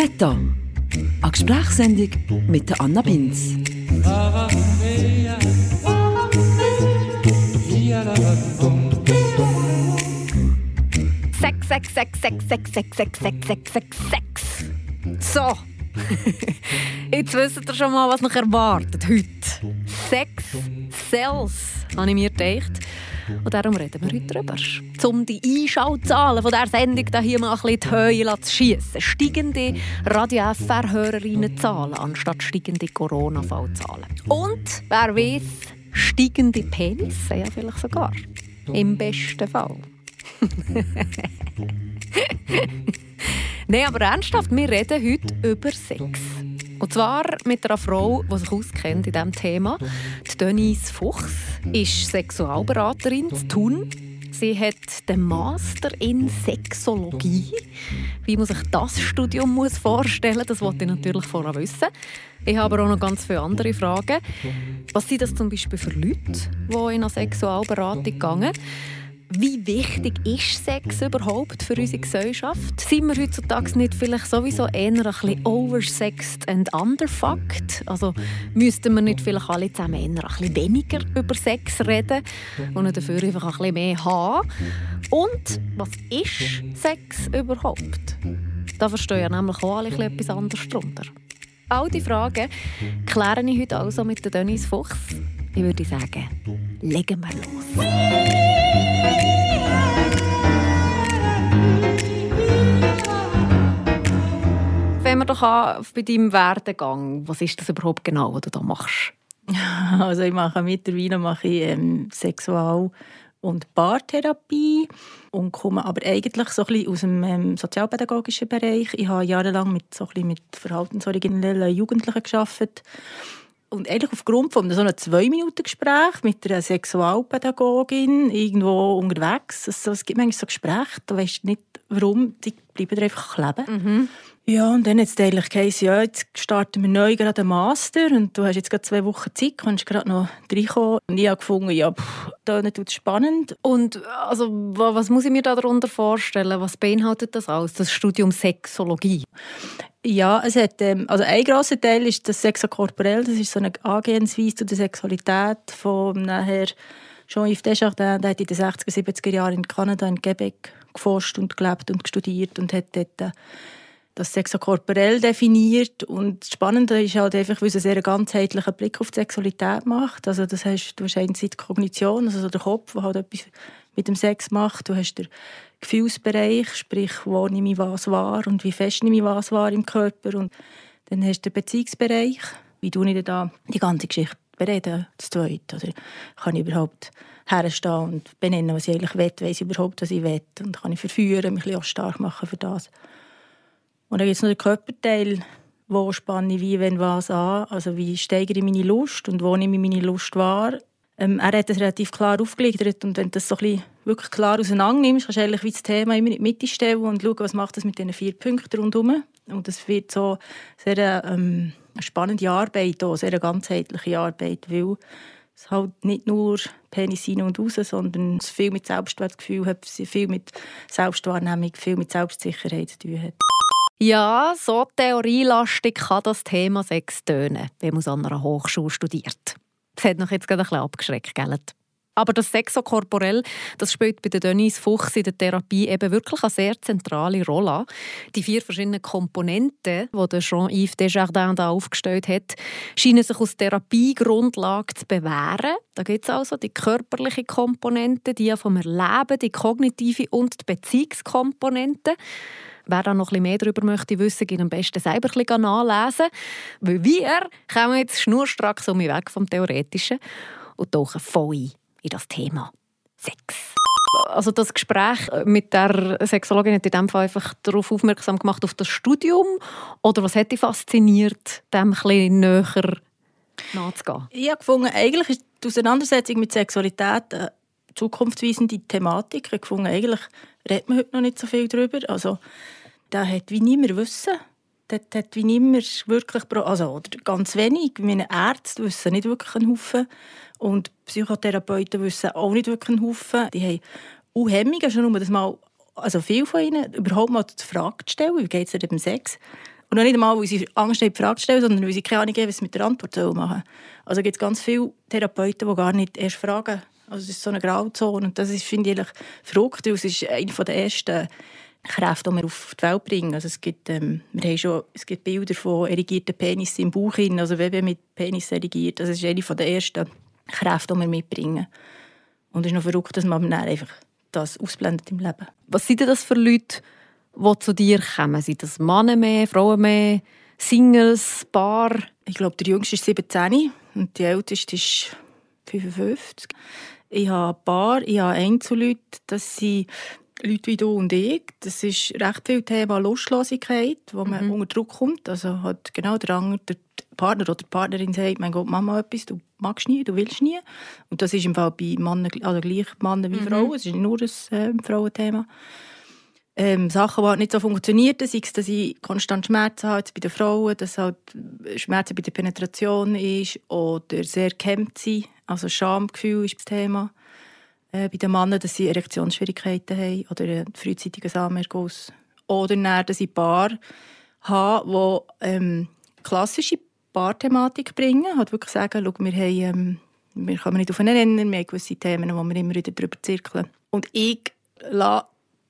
Meta, eine Gesprächssendung mit Anna Binz. Sex, Sex, Sex, Sex, Sex, Sex, Sex, Sex, Sex, Sex, Sex. So. Jetzt wisst ihr schon mal, was noch erwartet heute. Sex Cells, habe ich mir gedacht. Und darum reden wir heute darüber. Um die Einschaltzahlen von dieser Sendung hier mal ein bisschen die Höhe zu schiessen. Steigende Radio-FR-Hörerinnenzahlen anstatt steigende Corona-Fallzahlen. Und, wer weiß, steigende Penisse, ja vielleicht sogar. Im besten Fall. Nein, aber ernsthaft, wir reden heute über Sex. Und zwar mit einer Frau, die sich auskennt in diesem Thema. Die Denise Fuchs ist Sexualberaterin zu Thun. Sie hat den Master in Sexologie. Wie man sich das Studium muss vorstellen das wollte ich natürlich vorher wissen. Ich habe aber auch noch ganz viele andere Fragen. Was sind das zum Beispiel für Leute, die in eine Sexualberatung gehen? Wie wichtig ist Sex überhaupt für unsere Gesellschaft? Sind wir heutzutage nicht vielleicht sowieso eher ein bisschen oversexed and underfucked? Also müssten wir nicht vielleicht alle zusammen eher ein bisschen weniger über Sex reden und dafür einfach ein bisschen mehr haben? Und was ist Sex überhaupt? Da verstehe ich nämlich auch alle etwas anderes darunter. All diese Fragen kläre ich heute also mit der Denise Fuchs. Ich würde sagen, legen wir los. Fangen wir doch an bei deinem Werdegang. Was ist das überhaupt genau, was du da machst? Also ich mache mittlerweile mache ich, ähm, Sexual- und Paartherapie und komme aber eigentlich so ein bisschen aus dem ähm, sozialpädagogischen Bereich. Ich habe jahrelang mit, so ein bisschen mit verhaltensoriginellen Jugendlichen gearbeitet und eigentlich aufgrund von so einem Zwei-Minuten-Gespräch mit einer Sexualpädagogin irgendwo unterwegs, also es gibt manchmal so Gespräche, da weißt du nicht, warum, die bleiben einfach kleben. Mhm. Ja, und dann hat es eigentlich geheißen, ja, jetzt starten wir neu gerade einen Master und du hast jetzt gerade zwei Wochen Zeit, kannst gerade noch reinkommen. Und ich habe gefunden, ja, pff, das ist spannend. Und also, was muss ich mir darunter vorstellen? Was beinhaltet das alles, das Studium Sexologie? Ja, es hat, ähm, also ein grosser Teil ist das Sexokorporell, das ist so eine Angehensweise zu der Sexualität von nachher Jean-Yves Desjardins, der hat in den 60er, 70er Jahren in Kanada, in Quebec geforscht und gelebt und studiert und hat dort äh, das sexokorporell definiert und das Spannende ist halt einfach, weil es einen sehr ganzheitlichen Blick auf die Sexualität macht. Also das heißt, du hast einerseits Kognition, also der Kopf, der halt etwas mit dem Sex macht. Du hast den Gefühlsbereich, sprich, wo nehme ich was wahr und wie fest nehme ich was wahr im Körper. Und dann hast du den Beziehungsbereich. Wie tue ich da die ganze Geschichte bereden, zu zweit? Oder kann ich überhaupt herstehen und benennen, was ich eigentlich will? Weiss ich überhaupt, was ich will? Und kann ich verführen, mich auch stark machen für das? Und dann gibt es noch den Körperteil, wo spanne ich wie, wenn, was an. Also wie steigere ich meine Lust und wo nehme ich meine Lust wahr. Ähm, er hat das relativ klar aufgelegt und wenn du das so ein bisschen wirklich klar auseinander nimmst, kannst du eigentlich wie das Thema immer in die Mitte stellen und schauen, was macht das mit diesen vier Punkten rundherum. Und das wird so sehr ähm, eine spannende Arbeit, auch, sehr eine ganzheitliche Arbeit, weil es halt nicht nur Penis rein und raus, sondern es viel mit Selbstwertgefühl hat, viel mit Selbstwahrnehmung, viel mit Selbstsicherheit zu tun hat. Ja, so theorielastig kann das Thema Sex tönen, wenn man an einer Hochschule studiert. Das hat noch jetzt gerade ein bisschen abgeschreckt, gell? Aber das Sexokorporell, das spielt bei der Denise Fuchs in der Therapie eben wirklich eine sehr zentrale Rolle. Die vier verschiedenen Komponenten, die Jean-Yves Desjardins da aufgestellt hat, scheinen sich aus Therapiegrundlage zu bewähren. Da gibt es also die körperliche Komponente, die vom Erleben, die kognitive und die Beziehungskomponente. Wer da noch ein bisschen mehr darüber möchte wissen, geht am besten selber ein bisschen nachlesen. Weil wir kommen jetzt schnurstracks um weg vom Theoretischen und tauchen voll ein in das Thema Sex. Also das Gespräch mit der Sexologin hat in dem Fall einfach darauf aufmerksam gemacht, auf das Studium? Oder was hat dich fasziniert, dem ein bisschen näher nachzugehen? Ich habe gefunden, eigentlich ist die Auseinandersetzung mit Sexualität eine zukunftsweisende Thematik. Ich habe gefunden, eigentlich redet man heute noch nicht so viel darüber. Also da hat wie niemand wissen. Dort hat wie niemand wirklich, also oder ganz wenig. Meine Ärzte wissen nicht wirklich einen Haufen und Psychotherapeuten wissen auch nicht wirklich einen Haufen. Die haben auch Hemmungen, schon nur das mal, also viel von ihnen, überhaupt mal die Frage zu stellen, wie geht es dir beim Sex? Und noch nicht einmal, weil sie Angst haben, die Frage zu stellen, sondern weil sie keine Ahnung haben, was sie mit der Antwort machen. Also gibt es ganz viele Therapeuten, die gar nicht erst fragen. Also es ist so eine Grauzone und das ist, finde ich, verrückt, weil es ist eine der ersten Kräfte, die wir auf die Welt bringen. Also es, gibt, ähm, wir haben schon, es gibt Bilder von erigierten Penissen im Bauch, also Weben mit Penis erigiert. Das ist eine der ersten Kräfte, die wir mitbringen. Und es ist noch verrückt, dass man dann einfach das ausblendet im Leben. Was sind denn das für Leute, die zu dir kommen? Sind das Männer mehr, Frauen mehr, Singles, Paar? Ich glaube, der Jüngste ist 17 und die Älteste ist 55. Ich habe ein Paar, ich habe Einzelleute, das sind Leute wie du und ich. Das ist recht viel Thema Lustlosigkeit, wo man mhm. unter Druck kommt. Also hat genau der, andere, der Partner oder die Partnerin sagt, mein Gott, Mama etwas, du magst nie, du willst nie. Und das ist im Fall bei Männern, also gleich Männer wie mhm. Frauen. Es ist nur ein äh, Frauenthema ähm, Sachen, die halt nicht so funktionieren, sei es, dass ich konstant Schmerzen habe bei den Frauen, dass halt Schmerzen bei der Penetration ist oder sehr gehemmt sind, also Schamgefühl ist das Thema. Äh, bei den Männern, dass sie Erektionsschwierigkeiten haben oder einen frühzeitigen Samenerguss. Oder dann, dass ich Paar haben, die ähm, klassische Paarthematik bringen, halt wirklich sagen, schau, wir, haben, ähm, wir kommen nicht aufeinander, wir haben gewisse Themen, wo wir immer wieder darüber zirkeln. Und ich lasse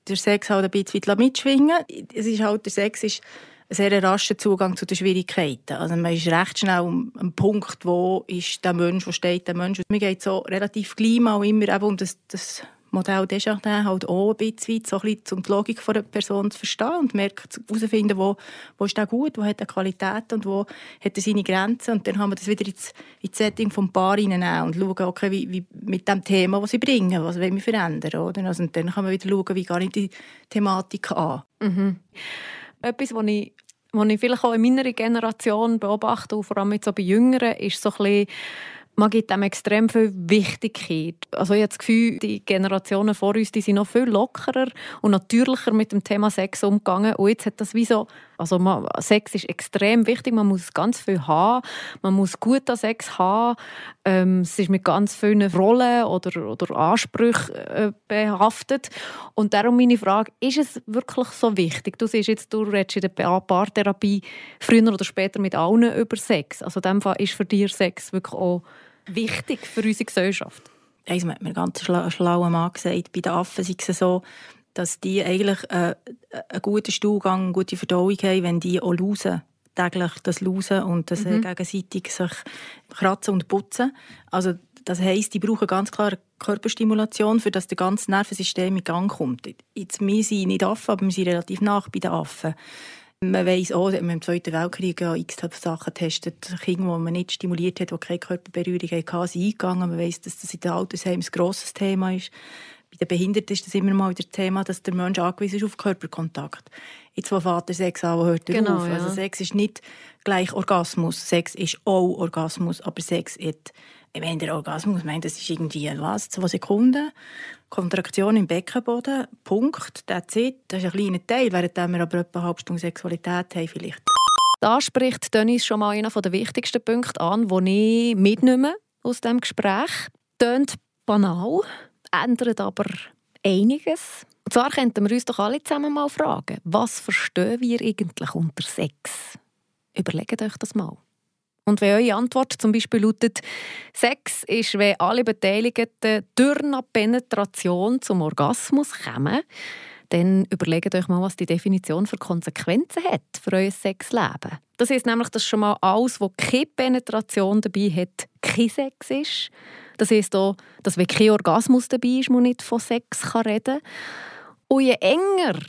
der Sex halt ein bisschen mitschwingen. Es ist halt, der Sex ist sehr rascher Zugang zu den Schwierigkeiten. Also man ist recht schnell am, am Punkt, wo ist der Mensch, wo steht der Mensch. Mir geht so relativ gleich mal immer um das, das Modell Desjardins halt auch ein bisschen, so ein bisschen um die Logik der Person zu verstehen und merkt, herausfinden, wo, wo ist der gut, wo hat er Qualität und wo hat er seine Grenzen und dann haben wir das wieder ins, ins Setting vom Paar hineinnehmen und schauen, okay, wie, wie mit dem Thema, das sie bringen, was wollen wir verändern, oder? Also, und dann kann man wieder schauen, wie gehe ich die Thematik an. Mhm. Etwas, was ich was ich vielleicht auch in meiner Generation beobachte, und vor allem jetzt auch bei Jüngeren, ist so ein bisschen man gibt dem extrem viel Wichtigkeit. Also ich habe das Gefühl, die Generationen vor uns, die sind noch viel lockerer und natürlicher mit dem Thema Sex umgegangen. Und jetzt hat das wie so, also man, Sex ist extrem wichtig, man muss ganz viel haben, man muss gut an Sex haben. Ähm, es ist mit ganz vielen Rollen oder, oder Ansprüchen äh, behaftet. Und darum meine Frage, ist es wirklich so wichtig? Du siehst jetzt, du redest in der Paartherapie früher oder später mit allen über Sex. Also in dem Fall ist für dich Sex wirklich auch wichtig für unsere Gesellschaft? Eins hat mir ein ganz schlauer Mann gesagt, bei den Affen ist es so, dass die eigentlich äh, einen guten Stuhlgang, eine gute Verdauung haben, wenn die auch lausen täglich das Lausen und das äh, mhm. gegenseitig sich kratzen und putzen. Also das heisst, die brauchen ganz klar Körperstimulation, für dass das ganze Nervensystem in Gang kommt. Jetzt, wir sind nicht Affen, aber wir sind relativ nach bei den Affen. Man weiss auch, dass man im Zweiten Weltkrieg ja x Sachen getestet Kinder, die man nicht stimuliert hat, die keine Körperberührung hatten, sind eingegangen. Man weiss, dass das in den Altersheimen ein grosses Thema ist. Bei den Behinderten ist das immer mal wieder Thema, dass der Mensch angewiesen ist auf Körperkontakt. Jetzt, wo Vater Sex an, hört er genau, auf? Ja. Also Sex ist nicht gleich Orgasmus. Sex ist auch Orgasmus, aber Sex hat ich meine, der Orgasmus, ich meine, das ist irgendwie was, zwei Sekunden. Kontraktion im Beckenboden, Punkt, that's it. Das ist ein kleiner Teil, während wir aber etwa eine halbe Stunde Sexualität haben vielleicht. Da spricht Dennis schon mal einer der wichtigsten Punkte an, die ich mitnehme aus diesem Gespräch. Tönt banal, ändert aber einiges. Und zwar könnten wir uns doch alle zusammen mal fragen, was verstehen wir eigentlich unter Sex? Überlegt euch das mal. Und wenn eure Antwort zum Beispiel lautet, Sex ist, wenn alle Beteiligten durch eine Penetration zum Orgasmus kommen, dann überlegt euch mal, was die Definition für Konsequenzen hat für euer Sexleben. Das heißt nämlich, dass schon mal alles, wo keine Penetration dabei hat, kein Sex ist. Das heisst auch, dass wenn kein Orgasmus dabei ist, man nicht von Sex reden kann. Und je enger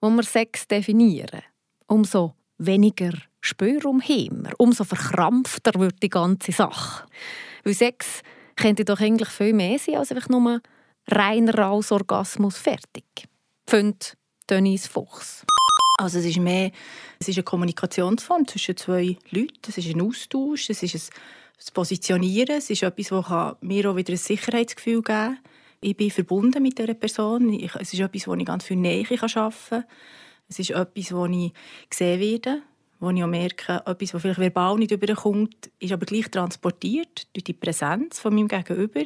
wir Sex definieren, umso weniger Spielraum haben wir, umso verkrampfter wird die ganze Sache. Weil Sex könnte doch eigentlich viel mehr sein als einfach nur reiner als Orgasmus fertig. Findet Denise Fuchs. Also es ist mehr es ist eine Kommunikationsform zwischen zwei Leuten, es ist ein Austausch, es ist ein Positionieren, es ist etwas, das mir auch wieder ein Sicherheitsgefühl geben kann. Ich bin verbunden mit dieser Person, es ist etwas, wo ich ganz viel Nähe arbeiten kann. Es ist etwas, wo ich gesehen werde wo ich auch merke, etwas, was vielleicht verbal nicht überkommt, ist aber gleich transportiert durch die Präsenz von meinem Gegenüber.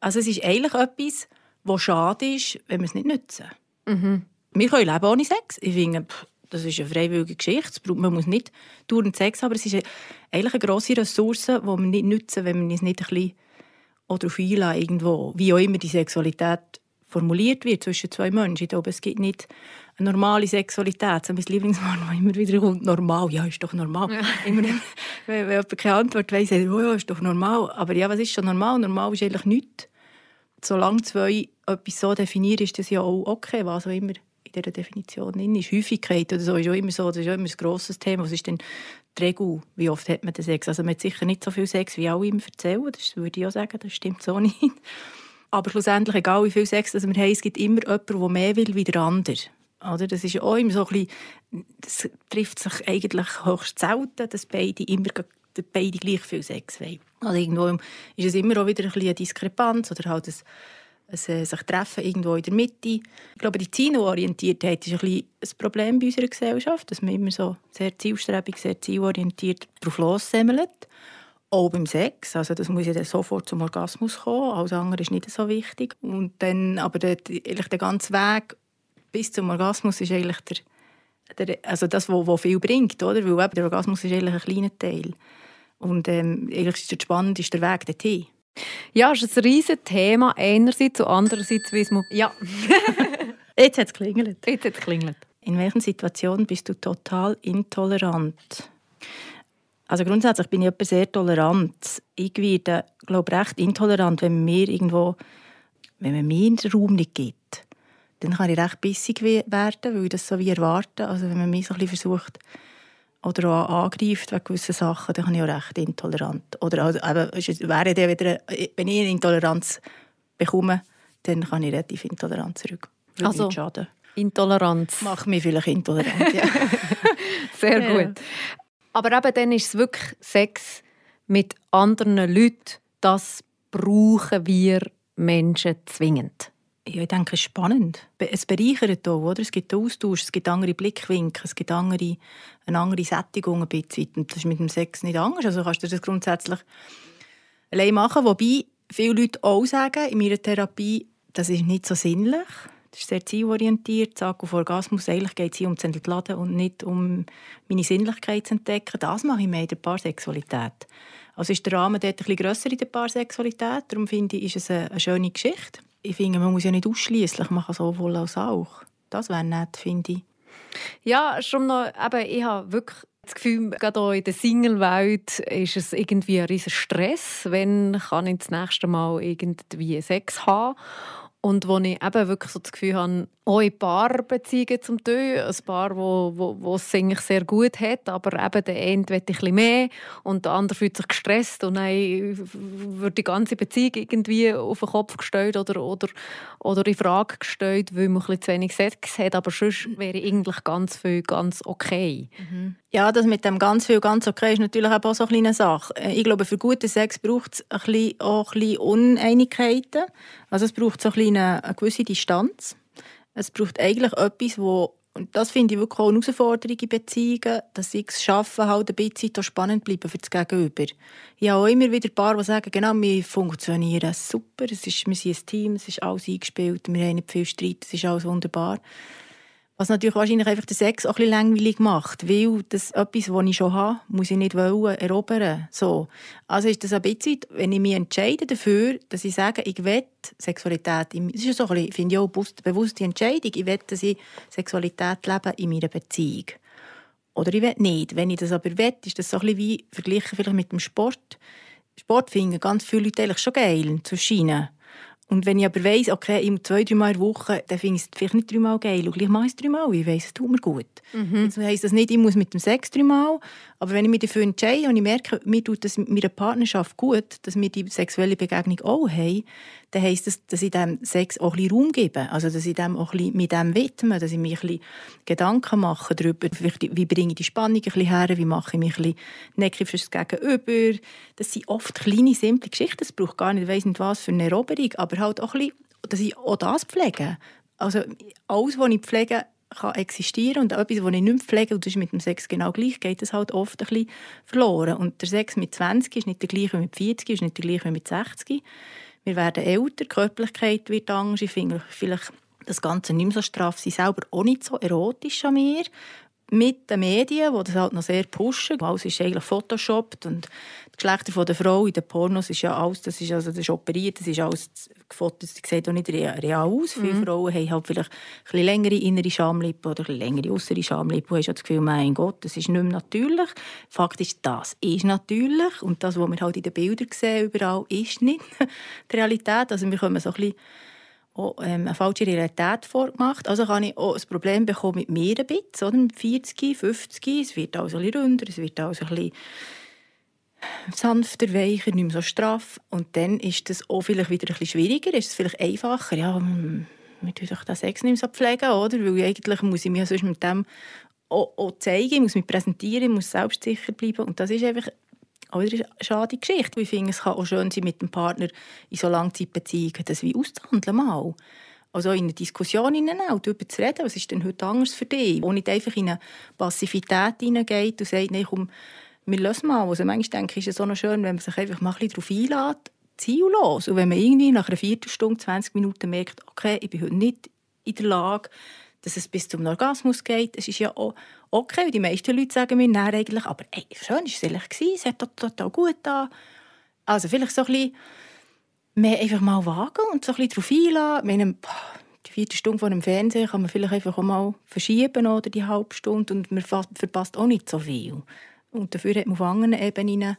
Also es ist eigentlich etwas, was schade ist, wenn wir es nicht nutzen. Mhm. Wir können leben ohne Sex. Ich finde, das ist eine freiwillige Geschichte. Man muss nicht dauernd Sex haben, aber es ist eigentlich eine grosse Ressource, die wir nicht nutzen, wenn man uns nicht ein bisschen darauf einlassen, irgendwo, wie auch immer die Sexualität formuliert wird zwischen zwei Menschen. Ich glaube, es gibt nicht eine normale Sexualität. So mein Lieblingswort, das immer wieder kommt, normal. Ja, ist doch normal. Ja. Immer, wenn, wenn jemand keine Antwort weiss, sagt oh, ja, ist doch normal. Aber ja, was ist schon normal? Normal ist eigentlich nichts. Solange zwei etwas so definieren, ist das ja auch okay, was auch immer dieser Definition drin ist. Häufigkeit oder so ist auch immer so, das ist auch immer ein grosses Thema. Was ist denn die Regel? Wie oft hat man den Sex? Also man hat sicher nicht so viel Sex, wie alle ihm erzählen. Das würde ich auch sagen, das stimmt so nicht. Aber schlussendlich, egal wie viel Sex wir haben, es gibt immer jemanden, der mehr will wie der andere. Oder? Das ist auch immer so ein bisschen, das trifft sich eigentlich höchst selten, dass beide immer beide gleich viel Sex wollen. Also irgendwo ist es immer auch wieder ein bisschen eine Diskrepanz oder halt ein, äh, sich treffen irgendwo in der Mitte. Ich glaube, die Zielorientiertheit ist ein, ein Problem bei unserer Gesellschaft, dass man immer so sehr zielstrebig, sehr zielorientiert darauf lossemmelt. Auch beim Sex, also das muss ja dann sofort zum Orgasmus kommen, alles andere ist nicht so wichtig. Und dann, aber der, der ganze Weg bis zum Orgasmus ist eigentlich der, der also das, was viel bringt, oder? Weil eben der Orgasmus ist eigentlich ein kleiner Teil. Und ähm, eigentlich ist der spannend ist der Weg dorthin. Ja, es ist ein riesiges Thema einerseits und andererseits weiss man... Ja. Jetzt hat es geklingelt. Jetzt hat es geklingelt. In welchen Situationen bist du total intolerant? Also grundsätzlich bin ich etwa sehr tolerant. Ich werde, glaube recht intolerant, wenn man mir irgendwo, wenn man mir den Raum nicht gibt. Dann kann ich recht bissig werden, weil ich das so wie erwarte. Also wenn man mich so ein bisschen versucht oder auch angreift wegen gewissen Sachen, dann bin ich auch recht intolerant. Oder also, eben, wäre dann wieder, wenn ich eine Intoleranz bekomme, dann kann ich relativ intolerant zurück. Würde also, schaden. Intoleranz. Macht mich vielleicht intolerant, ja. Sehr ja. gut. Aber eben dann ist es wirklich Sex mit anderen Leuten, das brauchen wir Menschen zwingend. Ja, ich denke, es ist spannend. Es bereichert auch, oder? Es gibt Austausch, es gibt andere Blickwinkel, es gibt andere, eine andere Sättigung ein bisschen. Und das ist mit dem Sex nicht anders. Also kannst du das grundsätzlich allein machen. Wobei viele Leute auch sagen, in meiner Therapie, das ist nicht so sinnlich. Das ist sehr zielorientiert. Sag auf Orgasmus, eigentlich geht es hier um zu entladen und nicht um meine Sinnlichkeit zu entdecken. Das mache ich mehr in der Paarsexualität. Also ist der Rahmen dort ein bisschen grösser in der Paarsexualität. Darum finde ich, ist es eine, eine schöne Geschichte ich finde, man muss ja nicht ausschließlich machen, sowohl als auch. Das wäre nett, finde ich. Ja, schon noch, eben, ich habe wirklich das Gefühl, gerade auch in der Single-Welt ist es irgendwie ein riesiger Stress, wenn kann ich das nächste Mal irgendwie Sex haben und wo ich eben wirklich so das Gefühl habe, auch in Paarbeziehungen zum Teil, ein Paar, wo, wo, wo es eigentlich sehr gut hat, aber eben der eine will ein bisschen mehr und der andere fühlt sich gestresst und dann wird die ganze Beziehung irgendwie auf den Kopf gestellt oder, oder, oder in Frage gestellt, weil man ein bisschen zu wenig Sex hat, aber sonst wäre eigentlich ganz viel ganz okay. Mhm. Ja, das mit dem ganz viel ganz okay ist natürlich auch so eine kleine Sache. Ich glaube, für guten Sex braucht es auch ein bisschen Uneinigkeiten. Also es braucht so ein eine, eine gewisse Distanz. Es braucht eigentlich etwas, wo und das finde ich wirklich auch eine Herausforderung in Beziehungen, dass ich es schaffe, halt ein bisschen spannend bleiben für das Gegenüber. Ich habe auch immer wieder ein paar, die sagen, genau, wir funktionieren super, es ist, wir sind ein Team, es ist alles eingespielt, wir haben nicht viel Streit, es ist alles wunderbar. Was natürlich wahrscheinlich einfach den Sex auch ein bisschen langweilig macht, weil das etwas, was ich schon habe, muss ich nicht wollen, erobern. So. Also ist das ein bisschen, wenn ich mich entscheide dafür, dass ich sage, ich will Sexualität, das ist ja so ein bisschen, finde ich auch eine bewusste Entscheidung, ich will, dass ich Sexualität lebe in meiner Beziehung. Oder ich will nicht. Wenn ich das aber will, ist das so ein bisschen wie verglichen vielleicht mit dem Sport. Sport finden ganz viele Leute eigentlich schon geil, zu scheinen. Und wenn ich aber weiss, okay, im zwei, drei Mal in der Woche, dann finde ich es vielleicht nicht dreimal geil. Und gleich mache ich es dreimal. Ich weiss, es tut mir gut. Mhm. Jetzt heisst das nicht, ich muss mit dem Sex dreimal. Aber wenn ich mich dafür entscheide und ich merke, mir tut das meiner Partnerschaft gut, dass wir die sexuelle Begegnung auch haben, dann heisst das, dass ich dem Sex auch ein Raum gebe. Also, dass ich dem auch ein mit dem widme, dass ich mir Gedanken mache darüber, wie bringe ich die Spannung ein her, wie mache ich mich ein bisschen fürs Gegenüber. Das sind oft kleine, simple Geschichten. Es braucht gar nicht, ich weiss nicht was für eine Eroberung, aber halt auch ein bisschen, dass ich auch das pflege. Also, alles, was ich pflege, kann existieren und etwas, das ich nicht pflege, und das ist mit dem Sex genau gleich, geht es halt oft ein bisschen verloren. Und der Sex mit 20 ist nicht der gleiche wie mit 40, ist nicht der gleiche wie mit 60. Wir werden älter, die Körperlichkeit wird anders. Ich finde vielleicht das Ganze nicht mehr so straff, sie selber auch nicht so erotisch an mir. Mit den Medien, die das halt noch sehr pushen. Alles ist eigentlich photoshoppt und die Geschlechter der Frau in den Pornos ist ja alles, das ist, also, das ist operiert, das ist alles gefotogt, das sieht auch nicht real aus. Mhm. Viele Frauen haben halt vielleicht ein längere innere Schamlippen oder ein längere äußere Schamlippen und haben das Gefühl, mein Gott, das ist nicht mehr natürlich. Fakt ist, das ist natürlich und das, was wir halt in den Bildern sehen, überall, ist nicht die Realität. Also wir kommen so ein bisschen auch, ähm, eine falsche Realität vorgemacht. Also kann ich auch ein Problem bekommen mit mir ein bisschen, oder? mit 40, 50. Es wird also ein bisschen runder, es wird also ein bisschen sanfter, weicher, nicht mehr so straff. Und dann ist das auch vielleicht wieder ein bisschen schwieriger, ist es vielleicht einfacher. Ja, wir tun doch den Sex nicht mehr so pflegen, oder? Weil eigentlich muss ich mich sonst mit dem auch, auch zeigen, ich muss mich präsentieren, ich muss selbstsicher bleiben. Und das ist einfach auch wieder eine schade Geschichte. Ich finde, es kann auch schön sein, mit dem Partner in so Langzeitbeziehungen das wie auszuhandeln mal. Also in eine Diskussion hinein, darüber zu reden, was ist denn heute anders für dich? Wo nicht einfach in eine Passivität hineingeht und sagt, nein, komm, wir lösen mal. Also manchmal denke ich, ist es so schön, wenn man sich einfach mal ein darauf einlädt, ziellos. Und wenn man irgendwie nach einer Viertelstunde, 20 Minuten merkt, okay, ich bin heute nicht in der Lage, dass es bis zum Orgasmus geht. Es ist ja auch okay, die meisten Leute sagen mir dann eigentlich, aber ey, schön war es ehrlich, es hat total gut da. Also vielleicht so ein bisschen mehr einfach mal wagen und so ein bisschen darauf einladen. Meine, die vierte Stunde vor dem Fernsehen kann man vielleicht einfach auch mal verschieben oder die halbe Stunde und man verpasst auch nicht so viel. Und dafür hat man auf anderen Ebenen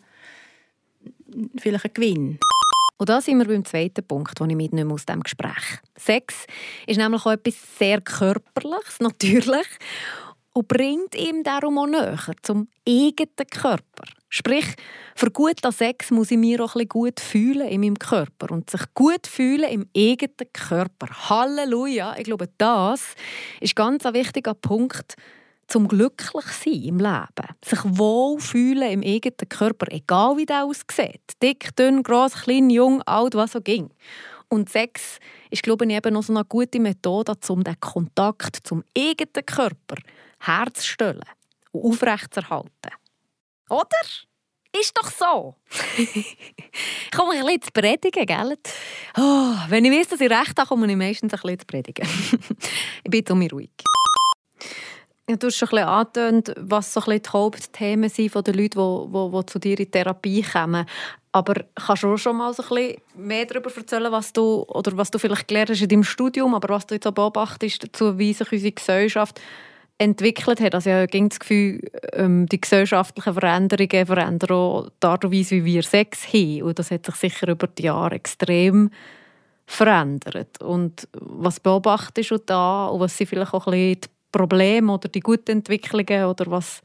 vielleicht einen Gewinn. Und da sind wir beim zweiten Punkt, den ich mitnehme aus diesem Gespräch. Sex ist nämlich auch etwas sehr Körperliches, natürlich, und bringt ihm darum auch näher zum eigenen Körper. Sprich, für guten Sex muss ich mich auch ein gut fühlen in meinem Körper und sich gut fühlen im eigenen Körper. Halleluja! Ich glaube, das ist ganz ein wichtiger Punkt, zum glücklich sein im Leben. Sich wohlfühlen im eigenen Körper, egal wie der aussieht. Dick, dünn, gross, klein, jung, alt, was so ging. Und Sex ist, glaube ich, eben noch so eine gute Methode, um den Kontakt zum eigenen Körper herzustellen und aufrechtzuerhalten. Oder? Ist doch so. ich komme ein bisschen zu predigen, gell? Oh, wenn ich weiß, dass ich recht habe, komme ich meistens ein bisschen zu predigen. ich bin zu mir ruhig. Ja, du hast schon ein bisschen angetönt, was so ein bisschen die Hauptthemen sind von den Leuten, die, die, die zu dir in Therapie kommen. Aber kannst du schon mal so ein bisschen mehr darüber erzählen, was du, oder was du vielleicht gelernt hast in deinem Studium, aber was du jetzt auch beobachtest, dazu, wie sich unsere Gesellschaft entwickelt hat. Also ich habe das Gefühl, ähm, die gesellschaftlichen Veränderungen verändern auch Weise, wie wir Sex haben. Und das hat sich sicher über die Jahre extrem verändert. Und was beobachtest du da und was sind vielleicht auch ein bisschen die Probleme oder die guten Entwicklungen oder was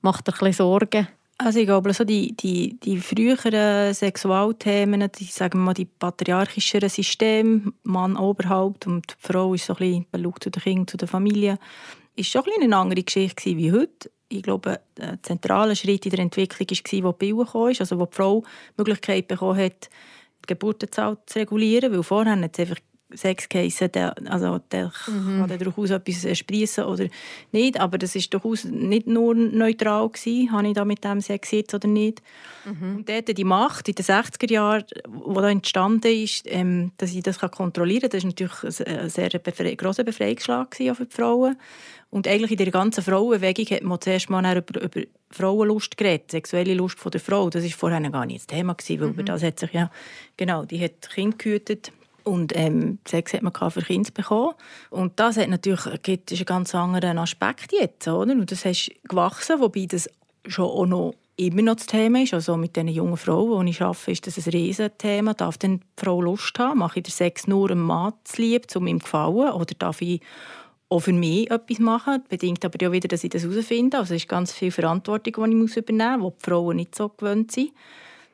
macht dir ein Sorgen? Also ich glaube, so die, die, die früheren Sexualthemen, die, sagen wir mal, die patriarchischeren Systeme, Mann Oberhaupt und die Frau ist so ein bisschen zu den Kindern, zu der Familie, ist schon ein eine andere Geschichte wie heute. Ich glaube, der zentrale Schritt in der Entwicklung war, wo die Bille kam, also wo die Frau die Möglichkeit bekommen hat, die Geburtenzahl zu regulieren, weil vorher hat es einfach Sex geheissen, der, also der mhm. kann durchaus etwas sprießen oder nicht, aber das ist durchaus nicht nur neutral gewesen, habe ich da mit dem Sex jetzt oder nicht. Mhm. Und dort die Macht in den 60er Jahren, wo da entstanden ist, ähm, dass ich das kontrollieren kann, das war natürlich ein sehr befre grosser Befreiungsschlag für die Frauen. Und eigentlich in der ganzen Frauenbewegung hat man zuerst mal über, über Frauenlust geredet, sexuelle Lust von der Frau. Das war vorher gar nicht das Thema, gewesen, weil mhm. das hat sich ja, genau, die hat Kind gehütet und ähm, Sex hat man für Kinder bekommen. Und das hat natürlich, gibt, ist ein ganz anderer Aspekt jetzt. Oder? Und das ist gewachsen, wobei das schon auch noch immer noch das Thema ist. Also mit den jungen Frauen, die ich arbeite, ist das ein Riesenthema. Darf denn die Frau Lust haben? Mache ich den Sex nur einem Mann zu lieb, um ihm zu gefallen? Oder darf ich auch für mich etwas machen? Bedingt aber ja wieder, dass ich das herausfinde. Also es ist ganz viel Verantwortung, die ich übernehmen muss, die die Frauen nicht so gewöhnt sind.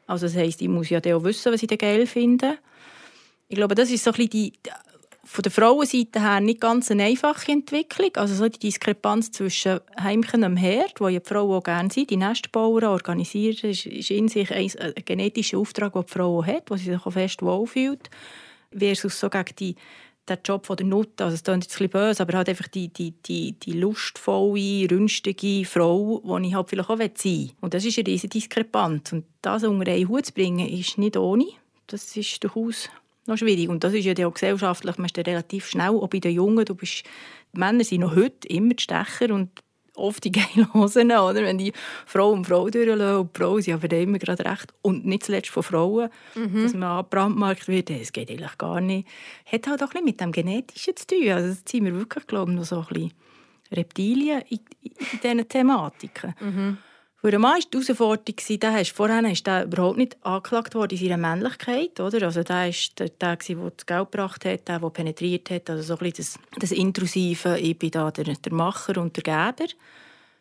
Also das heisst, ich muss ja auch wissen, was ich geil finde. Ich glaube, das ist so ein die, von der Frauenseite her nicht ganz eine einfache Entwicklung. Also so die Diskrepanz zwischen Heimchen und Herd, wo ja die Frauen auch gerne sind, die Nestbauern organisieren, ist, in sich ein, ein genetischer Auftrag, den die Frau hat, wo sie sich auch fest wohlfühlt, versus so gegen die der Job von der Nutte, also es klingt jetzt ein böse, aber halt einfach die, die, die, die lustvolle, rünstige Frau, die ich halt vielleicht auch sein will. Und das ist eine riesige Diskrepanz. Und das unter einen Hut zu bringen, ist nicht ohne. Das ist durchaus noch schwierig. Und das ist ja auch gesellschaftlich, man ist relativ schnell, auch bei den Jungen, du bist, die Männer sind noch heute immer die Stecher und oft die geilen Hosen, oder? wenn die Frau um Frau durchlassen und die Frauen sind aber immer gerade recht und nicht zuletzt von Frauen, mhm. dass man abbrandmarkt wird, das geht eigentlich gar nicht. Hat halt auch ein bisschen mit dem Genetischen zu tun. Also das sind wir wirklich, glaube ich, noch so ein bisschen Reptilien in, in diesen Thematiken. Mhm. Für einen Mann war die Herausforderung, der hast, vorher ist der überhaupt nicht angeklagt worden in seiner Männlichkeit. Oder? Also der war der, der, der das Geld gebracht hat, der, der penetriert hat. Also so ein das, das Intrusive, ich bin da der, der Macher und der Geber.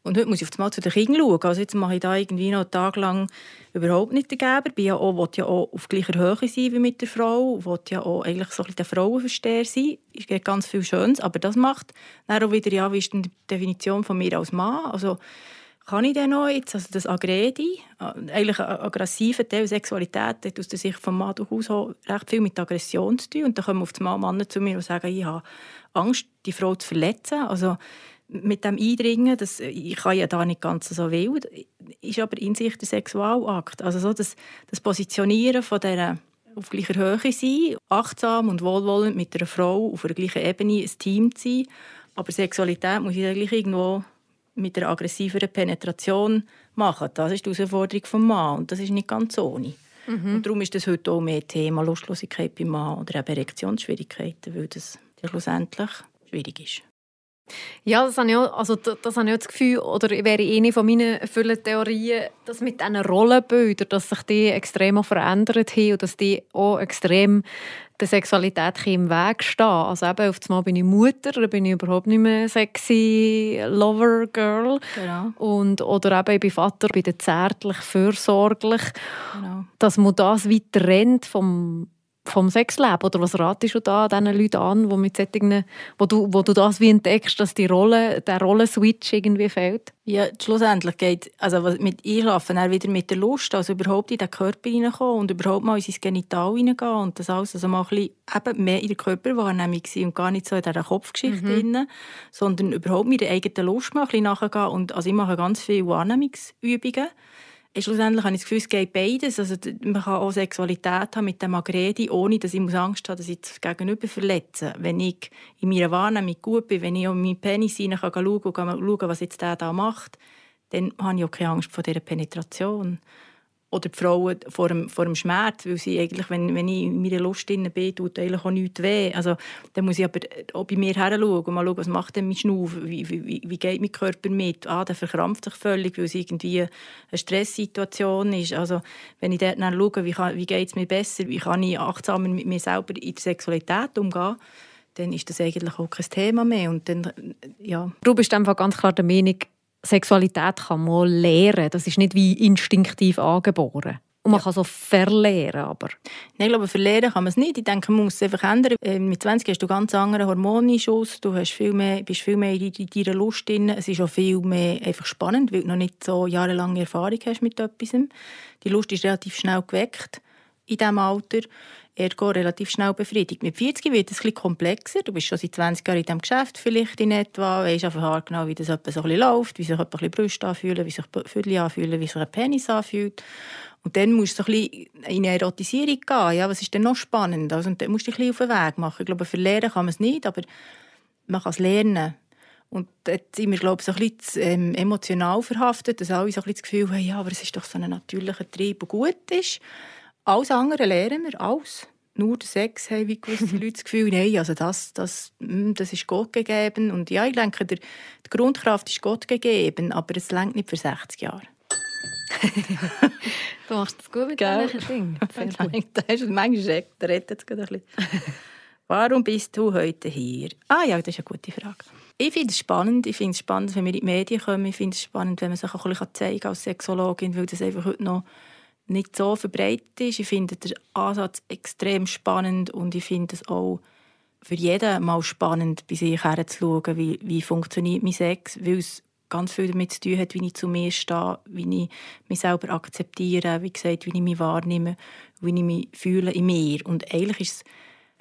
Und heute muss ich auf Mal zu den Kindern schauen. Also jetzt mache ich da irgendwie noch tagelang überhaupt nicht den Geber. Ich ja auch, will ja auch auf gleicher Höhe sein wie mit der Frau. Will ja auch eigentlich so ein der Frauenversteher sein. Es gibt ganz viel Schönes, aber das macht dann auch wieder, ja, wie ist die Definition von mir als Mann? Also, kann ich denn noch jetzt, also das Agredi, eigentlich ein aggressiver Teil Sexualität hat aus der Sicht des Mann durchaus recht viel mit Aggression zu tun. Und dann kommen auf Mal Männer zu mir und sagen, ich habe Angst, die Frau zu verletzen. Also mit dem Eindringen, das, ich kann ja da nicht ganz so wild, ist aber in sich der Sexualakt. Also so das, das Positionieren von dieser auf gleicher Höhe sein, achtsam und wohlwollend mit einer Frau auf einer gleichen Ebene ein Team zu sein. Aber Sexualität muss ich eigentlich irgendwo mit einer aggressiveren Penetration machen. Das ist die Herausforderung des Mann und das ist nicht ganz ohne. Mhm. Und darum ist das heute auch mehr Thema Lustlosigkeit beim Mann oder eben Erektionsschwierigkeiten, weil das ja schlussendlich schwierig ist. Ja, das habe ich auch, also das habe ich auch das Gefühl, oder wäre eine von meinen vielen Theorien, dass mit diesen Rollenbildern, dass sich die extrem verändert haben und dass die auch extrem der Sexualität im Weg stehen. Also eben, auf einmal bin ich Mutter, dann bin ich überhaupt nicht mehr sexy Lover-Girl. Genau. Und, oder eben, ich bin Vater, bin zärtlich, fürsorglich. Genau. Dass man das weiter rennt vom vom Sexleben? Oder was ratest du da diesen Leuten an, wo, mit solchen, wo, du, wo du das wie entdeckst, dass die Rolle, der Rollenswitch irgendwie fehlt? Ja, schlussendlich geht also mit Einschlafen auch wieder mit der Lust, also überhaupt in den Körper hineinkommen und überhaupt mal in sein Genital hineingehen und das alles also mal ein bisschen eben mehr in der Körperwahrnehmung sein und gar nicht so in dieser Kopfgeschichte mhm. Drin, sondern überhaupt mit der eigenen Lust mal ein bisschen nachgehen und also ich mache ganz viele Wahrnehmungsübungen schlussendlich habe ich das Gefühl, es geht beides. Also, man kann auch Sexualität haben mit dem Agredi, ohne dass ich Angst habe, dass ich das Gegenüber verletze. Wenn ich in meiner Wahrnehmung gut bin, wenn ich in meinen Penis hinein kann schauen und schauen, was jetzt der da macht, dann habe ich auch keine Angst vor dieser Penetration oder die Frauen vor dem, vor dem Schmerz, weil sie eigentlich, wenn, wenn ich in meiner Lust drin bin, tut eigentlich auch nichts weh. Also, dann muss ich aber auch bei mir her und mal schauen, was macht denn mein Schnuff, wie, wie, wie geht mein Körper mit. Ah, der verkrampft sich völlig, weil es irgendwie eine Stresssituation ist. Also, wenn ich dort dann schaue, wie, wie geht es mir besser, wie kann ich achtsamer mit mir selber in der Sexualität umgehen, dann ist das eigentlich auch kein Thema mehr. Und dann, ja. Du bist einfach ganz klar der Meinung, Sexualität kann man lernen. Das ist nicht wie instinktiv angeboren. Und man ja. kann so verlernen, aber... Nein, ich glaube, verlernen kann man es nicht. Ich denke, man muss es einfach ändern. Ähm, mit 20 hast du ganz andere Hormonschuss. Du hast viel mehr, bist viel mehr in deiner Lust drin. Es ist auch viel mehr einfach spannend, weil du noch nicht so jahrelange Erfahrung hast mit etwas. Die Lust ist relativ schnell geweckt in diesem Alter ergo relativ schnell befriedigt. Mit 40 wird es bisschen komplexer. Du bist schon seit 20 Jahren in diesem Geschäft vielleicht in etwa, weißt einfach genau, wie das etwa so ein bisschen läuft, wie sich ein bisschen Brüste anfühlen, wie sich Viertel anfühlen, wie sich ein Penis anfühlt. Und dann musst du so ein bisschen in eine Erotisierung gehen. Ja, was ist denn noch spannend? Also, und dann musst du dich ein bisschen auf den Weg machen. Ich glaube, verlernen kann man es nicht, aber man kann es lernen. Und dort sind wir, glaube ich, so ein bisschen ähm, emotional verhaftet, dass alle so ein bisschen das Gefühl haben, ja, aber es ist doch so ein natürlicher Trieb, der gut ist. Alles andere lernen wir, alles. Nur der Sex haben wie gewisse Leute das Gefühl, nein, also das, das, hm, das ist Gott gegeben. Und ja, ich denke, der, die Grundkraft ist Gott gegeben, aber es längt nicht für 60 Jahre. du machst es gut mit diesen Dingen. Das ist manchmal rettet es ein bisschen. Warum bist du heute hier? Ah ja, das ist eine gute Frage. Ich finde es spannend. Ich finde es spannend, wenn wir in die Medien kommen. Ich finde es spannend, wenn man sich auch ein bisschen zeigen als Sexologin, weil das einfach heute noch nicht so verbreitet ist. Ich finde den Ansatz extrem spannend und ich finde es auch für jeden mal spannend, bei sich herzuschauen, wie, wie funktioniert mein Sex, weil es ganz viel damit zu tun hat, wie ich zu mir stehe, wie ich mich selber akzeptiere, wie gesagt, wie ich mich wahrnehme, wie ich mich fühle in mir. Und eigentlich ist es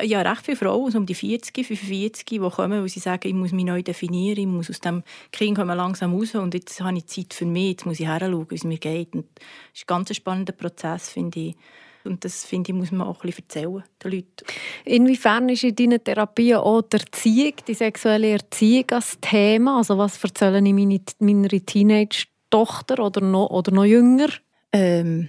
ja, recht viele Frauen, um die 40, 45, die kommen, weil sie sagen, ich muss mich neu definieren, ich muss aus dem Kind langsam raus und jetzt habe ich Zeit für mich, jetzt muss ich hinschauen, wie es mir geht. Und das ist ein ganz spannender Prozess, finde ich. Und das, finde ich, muss man auch ein bisschen erzählen, den Leuten. Inwiefern ist in deinen Therapien auch die Erziehung, die sexuelle Erziehung als Thema? Also was erzählen ich meine, meiner Teenage-Tochter oder noch, oder noch jünger? Ähm,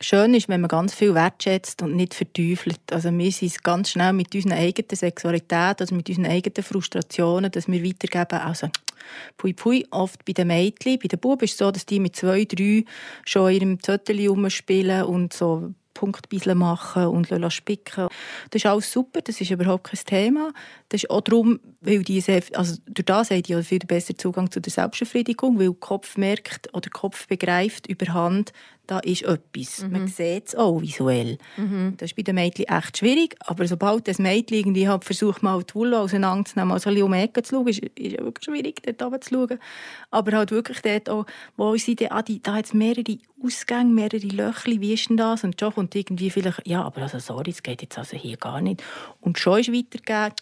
schön ist, wenn man ganz viel wertschätzt und nicht verteufelt. Also wir sind ganz schnell mit unserer eigenen Sexualität, also mit unseren eigenen Frustrationen, dass wir weitergeben. Also pui pui, oft bei den Mädchen. Bei den Buben ist es so, dass die mit zwei, drei schon in ihrem Zettel rumspielen und so Punktbisle machen und spicken. Das ist alles super, das ist überhaupt kein Thema. Das ist auch darum, weil die sehr, also durch das haben die viel besseren Zugang zu der Selbstbefriedigung, weil der Kopf merkt oder der Kopf begreift überhand, da ist etwas. Mhm. Man sieht es auch visuell. Mhm. Das ist bei den Mädchen echt schwierig, aber sobald das Mädchen irgendwie hat versucht, mal die Wolle auseinanderzunehmen, also ein bisschen um die Ecke zu schauen, ist, es wirklich schwierig, dort runter zu schauen. Aber halt wirklich dort auch, wo sie dann, ah, die, da hat es mehrere Ausgänge, mehrere Löcher, wie ist denn das? Und schon kommt irgendwie vielleicht, ja, aber also sorry, das geht jetzt also hier gar nicht. Und schon ist weitergegeben,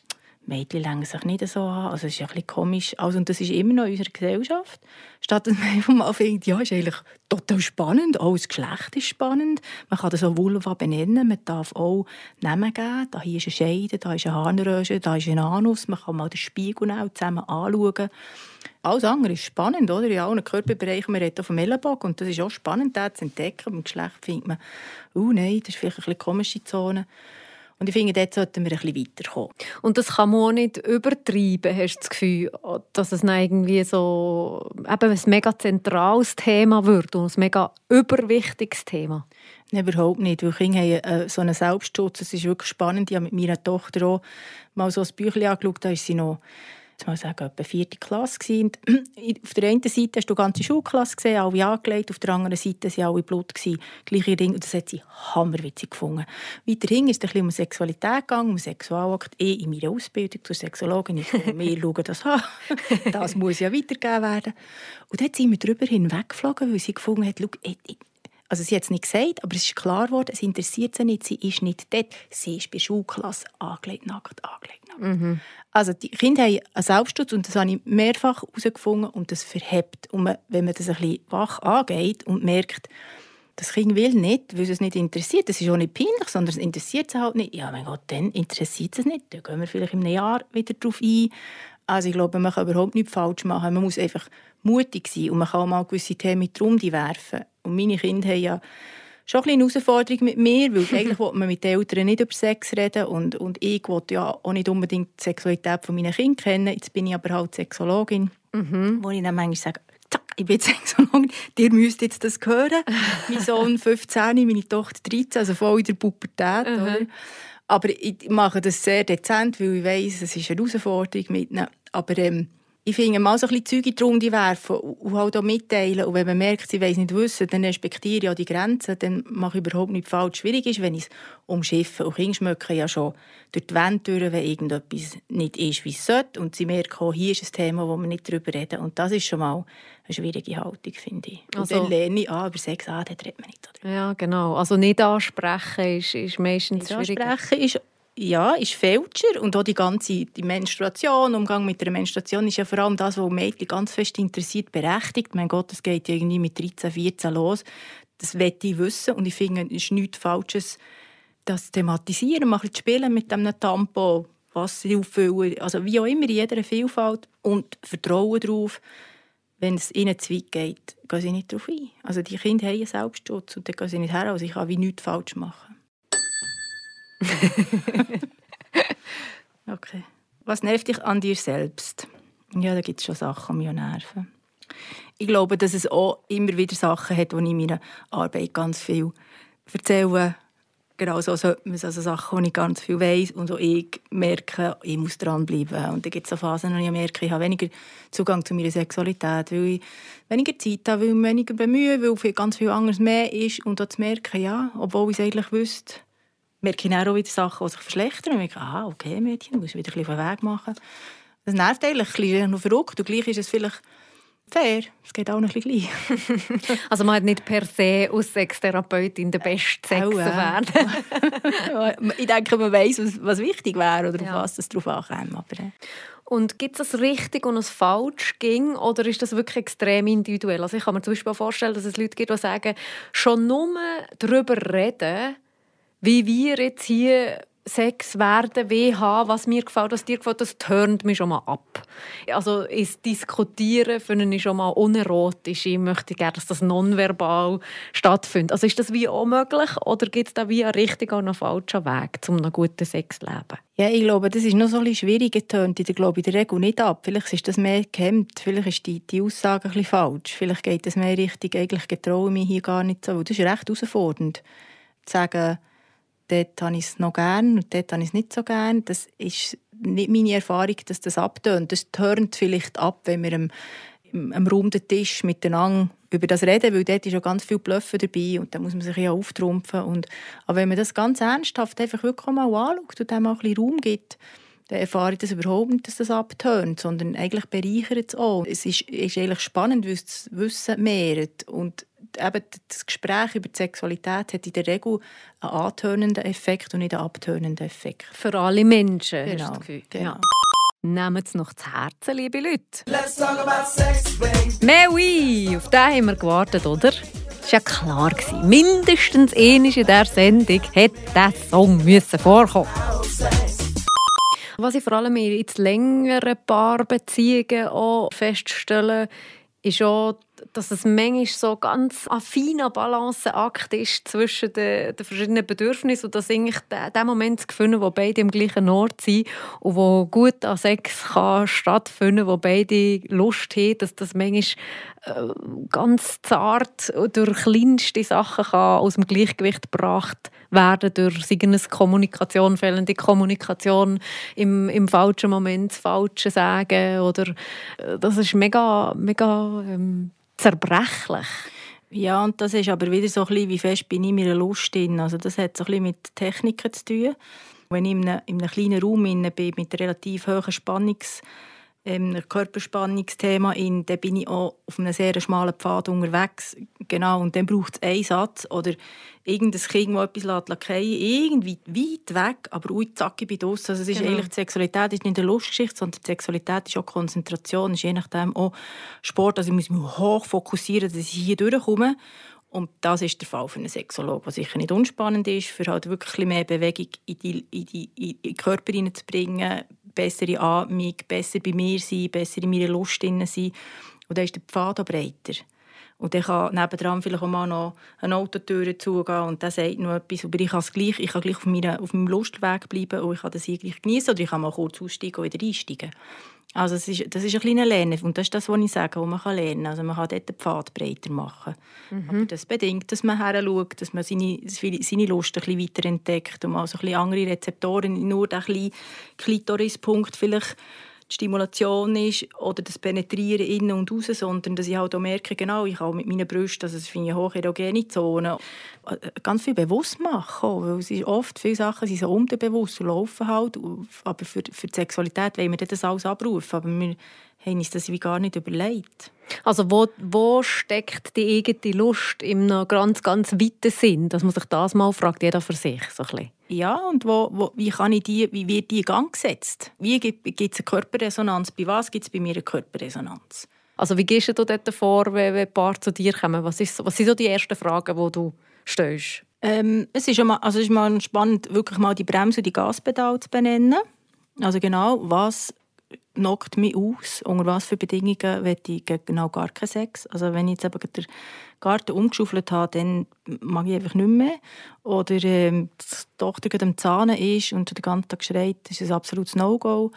Mädchen längen sich nicht so an. Also, es ist ein bisschen komisch. Also, und das ist immer noch in unserer Gesellschaft. Statt dass man einfach mal findet, ja, ist eigentlich total spannend. Auch das Geschlecht ist spannend. Man kann das auch Vulva benennen. Man darf auch Namen geben. Da hier ist eine Scheide, da ist eine Harnröhre, da ist ein Anus. Man kann mal den Spiegel zusammen anschauen. Alles andere ist spannend, oder? In allen Körperbereichen. Man redet vom Ellenbogen und das ist auch spannend, das zu entdecken. Beim Geschlecht findet man, oh nein, das ist vielleicht eine komische Zone. Und ich finde, dort sollten wir ein bisschen weiterkommen. Und das kann man auch nicht übertreiben, hast du das Gefühl, dass es irgendwie so eben ein mega zentrales Thema wird und ein mega überwichtiges Thema? Nein, überhaupt nicht, weil Kinder haben äh, so einen Selbstschutz. Es ist wirklich spannend. Ich habe mit meiner Tochter auch mal so ein Büchlein angeschaut, da ist sie noch jetzt mal sagen, etwa vierte Klasse gewesen. auf der einen Seite hast du die ganze Schulklasse gesehen, alle angelegt, auf der anderen Seite waren alle Blut. Gleiche Dinge, und das hat sie hammerwitzig gefunden. Weiterhin ist es ein bisschen um Sexualität gegangen, um Sexualakt. Ich in meiner Ausbildung zur Sexologin, ich wir schauen das an. das muss ja weitergegeben werden. Und dann sind wir darüber hinweggeflogen, weil sie gefunden hat, also sie hat es nicht gesagt, aber es ist klar geworden, es interessiert sie nicht, sie ist nicht dort. Sie ist bei Schulklasse angelegt, nackt, angelegt, nackt. Mhm. Also die Kinder haben einen Selbstschutz und das habe ich mehrfach herausgefunden und das verhebt. Und man, wenn man das ein bisschen wach angeht und merkt, das Kind will nicht, weil es nicht interessiert. Das ist auch nicht peinlich, sondern es interessiert es halt nicht. Ja, mein Gott, dann interessiert es nicht. Dann gehen wir vielleicht im Jahr wieder darauf ein. Also ich glaube, man kann überhaupt nichts falsch machen. Man muss einfach mutig sein und man kann auch mal gewisse Themen mit Runde werfen. Und meine Kinder haben ja schon eine Herausforderung mit mir, weil eigentlich will man mit den Eltern nicht über Sex reden und, und ich will ja auch nicht unbedingt die Sexualität meiner Kinder kennen. Jetzt bin ich aber halt Sexologin, mhm. wo ich dann manchmal sage, ich bin Sexologin, ihr müsst jetzt das hören. mein Sohn 15, meine Tochter 13, also voll in der Pubertät. Mhm. Aber ich mache das sehr dezent, weil ich weiss, es ist eine Herausforderung mit ihnen. Aber ähm, ich finde, mal so ein bisschen Zeug in die Runde werfen und halt auch mitteilen. Und wenn man merkt, sie weiss nicht wissen, dann respektiere ich auch die Grenzen. Dann mache ich überhaupt nichts falsch. Schwierig ist, wenn ich es umschiffe. Und Kinder schmecken ja schon durch die Wände durch, wenn irgendetwas nicht ist, wie es sollte. Und sie merken auch, hier ist ein Thema, wo wir nicht darüber reden. Und das ist schon mal eine schwierige Haltung, finde ich. Und also, dann lerne ich, ah, über Sex, ah, dort redet man nicht. Oder? Ja, genau. Also nicht ansprechen ist, ist meistens nicht schwierig. Ansprechen ist ja, ist Fälscher und auch die ganze die Menstruation, Umgang mit der Menstruation ist ja vor allem das, was Mädchen ganz fest interessiert, berechtigt. Mein Gott, das geht irgendwie mit 13, 14 los. Das wette ich wissen und ich finde, es ist nichts Falsches, das zu thematisieren, zu spielen mit einem Tampon, was sie auffüllen, also wie auch immer, jeder Vielfalt und Vertrauen darauf, wenn es ihnen zu weit geht, gehen sie nicht darauf ein. Also die Kinder haben einen Selbstschutz und dann gehen sie nicht her, also ich kann wie nichts falsch machen. okay. Was nervt dich an dir selbst? Ja, da gibt es schon Sachen, die mich nerven. Ich glaube, dass es auch immer wieder Sachen hat, die ich in meiner Arbeit ganz viel erzähle. Genau so sollte man also Sachen, die ich ganz viel weiss und auch ich merke, ich muss dranbleiben. Und dann gibt es so Phasen, wo ich merke, ich habe weniger Zugang zu meiner Sexualität, weil ich weniger Zeit habe, weil ich weniger bemühe, weil ganz viel anderes mehr ist. Und auch zu merken, ja, obwohl ich es eigentlich wüsste, merke ich auch wieder Sachen, die sich verschlechtern. Und ich denke, ah, okay, Mädchen, muss wieder ein bisschen Weg machen. Das nervt eigentlich, ein bisschen noch verrückt. Und gleich ist es vielleicht fair. Es geht auch noch ein bisschen gleich. also man hat nicht per se als Sextherapeutin den besten Sex oh, werden. ich denke, man weiß, was, wichtig wäre oder ja. auf was es darauf ankommt. Aber, äh. Und gibt es das richtig und das falsch ging oder ist das wirklich extrem individuell? Also ich kann mir zum Beispiel vorstellen, dass es Leute gibt, die sagen, schon nur darüber reden wie wir jetzt hier Sex werden, haben, was mir gefällt, was dir gefällt, das turnt mich schon mal ab. Also ist Diskutieren für ihn schon mal unerotisch. Ich möchte gerne, dass das nonverbal stattfindet. Also ist das wie auch möglich oder gibt es da wie einen richtigen oder einen falschen Weg, um einen guten Sex zu leben? Ja, ich glaube, das ist noch so ein bisschen schwierig getönt. Ich glaube in der Regel nicht ab. Vielleicht ist das mehr gehemmt. Vielleicht ist die, die Aussage ein bisschen falsch. Vielleicht geht es mehr richtig, eigentlich getraue ich mich hier gar nicht so. Das ist recht herausfordernd. Zu sagen, dort habe ich es noch gern und dort habe ich es nicht so gern. Das ist nicht meine Erfahrung, dass das abtönt. Das tönt vielleicht ab, wenn wir am, am runden Tisch miteinander über das reden, weil dort ist schon ganz viel Blöffen dabei und da muss man sich ja auftrumpfen. Und, aber wenn man das ganz ernsthaft einfach wirklich mal anschaut und dem auch ein bisschen Raum gibt, dann erfahre ich das überhaupt nicht, dass das abtönt, sondern eigentlich bereichert es auch. Es ist, ist eigentlich spannend, weil es das Wissen mehrt und eben das Gespräch über die Sexualität hat in der Regel einen antönenden Effekt und nicht einen abtönenden Effekt. Für alle Menschen, genau. hast du Genau, das Gefühl? genau. Ja. Nehmt es noch zu Herzen, liebe Leute. Let's talk about sex. Mais oui, auf den haben wir gewartet, oder? Das war ja klar. gewesen. Mindestens einmal in dieser Sendung hätte dieser Song müssen vorkommen Was ich vor allem in jetzt längeren Paarbeziehungen auch feststelle, ist auch, dass es manchmal so ganz ein feiner Balanceakt ist zwischen den, den verschiedenen Bedürfnissen und dass eigentlich der, der Moment zu finden, wo beide am gleichen Ort sind und wo gut an Sex kann stattfinden, wo beide Lust haben, dass das manchmal äh, ganz zart durch kleinste Sachen kann aus dem Gleichgewicht gebracht werden durch seine Kommunikation, fehlende Kommunikation, im, im falschen Moment das Falsche sagen oder äh, das ist mega, mega ähm, zerbrechlich. Ja, und das ist aber wieder so ein bisschen, wie fest bin ich in meiner Lust drin. Also das hat so ein bisschen mit Techniken zu tun. Wenn ich in einem, in einem kleinen Raum bin, mit relativ hohen Spannungs ähm, Körperspannungsthema in, dann bin ich auch auf einem sehr schmalen Pfad unterwegs. Genau, und dann braucht es einen Satz oder irgendein Kind, das etwas fallen, irgendwie weit weg, aber ui, zack, ich bin draussen. Also es ist Genau. eigentlich, die Sexualität ist nicht eine Lustgeschichte, sondern die Sexualität ist auch Konzentration, ist je nachdem auch Sport. Also ich muss mich hoch fokussieren, dass ich hier durchkomme. Und das ist der Fall für einen Sexologen, was sicher nicht unspannend ist, für halt wirklich mehr Bewegung in, die, in, die, in den Körper hineinzubringen, bessere Atmung, besser bei mir sein, besser in meiner Lust sein. Und dann ist der Pfad breiter. Und dann kann nebendran vielleicht auch mal noch eine Autotür zugehen und der sagt noch etwas, aber ich kann, gleich, ich kann gleich auf, meiner, auf meinem Lustweg bleiben und ich kann das hier gleich genießen oder ich kann mal kurz aussteigen und wieder einsteigen. Also es ist, das ist ein kleiner Lernen und das ist das, was ich sage, wo man kann lernen kann. Also man kann dort den Pfad breiter machen. Aber das bedingt, dass man her schaut, dass man seine, seine Lust ein bisschen weiter entdeckt und mal so ein bisschen andere Rezeptoren, nur der kleine Klitorispunkt vielleicht die Stimulation ist oder das Penetrieren innen und raus, sondern dass ich halt auch merke, genau, ich kann mit meinen Brüsten, also das finde ich eine hocherogene Zone, äh, ganz viel bewusst machen, auch, weil es ist oft, viele Sachen sind so unterbewusst laufen halt, aber für, für die Sexualität wollen wir das alles abrufen, aber wir haben uns das wie gar nicht überlegt. Also wo, wo steckt die eigene Lust einem ganz, ganz weiten Sinn? Dass man sich das mal fragt, jeder für sich. So ein bisschen. Ja, und wo, wo, wie, kann ich die, wie wird die in Gang gesetzt? Wie gibt es eine Körperresonanz? Bei was gibt es bei mir eine Körperresonanz? Also wie gehst du dort vor, wenn, wenn ein Paar zu dir kommen? Was, ist, was sind so die ersten Fragen, die du stellst? Ähm, es ist, mal, also es ist mal spannend, wirklich mal die Bremse und die Gaspedale zu benennen. Also genau, was knockt mich aus, unter was für Bedingungen will ich genau gar keinen Sex. Also wenn ich jetzt eben den Garten umgeschaufelt habe, dann mag ich einfach nicht mehr. Oder ähm, die Tochter gerade am Zahnen ist und den ganzen Tag schreit, ist ein absolutes No-Go.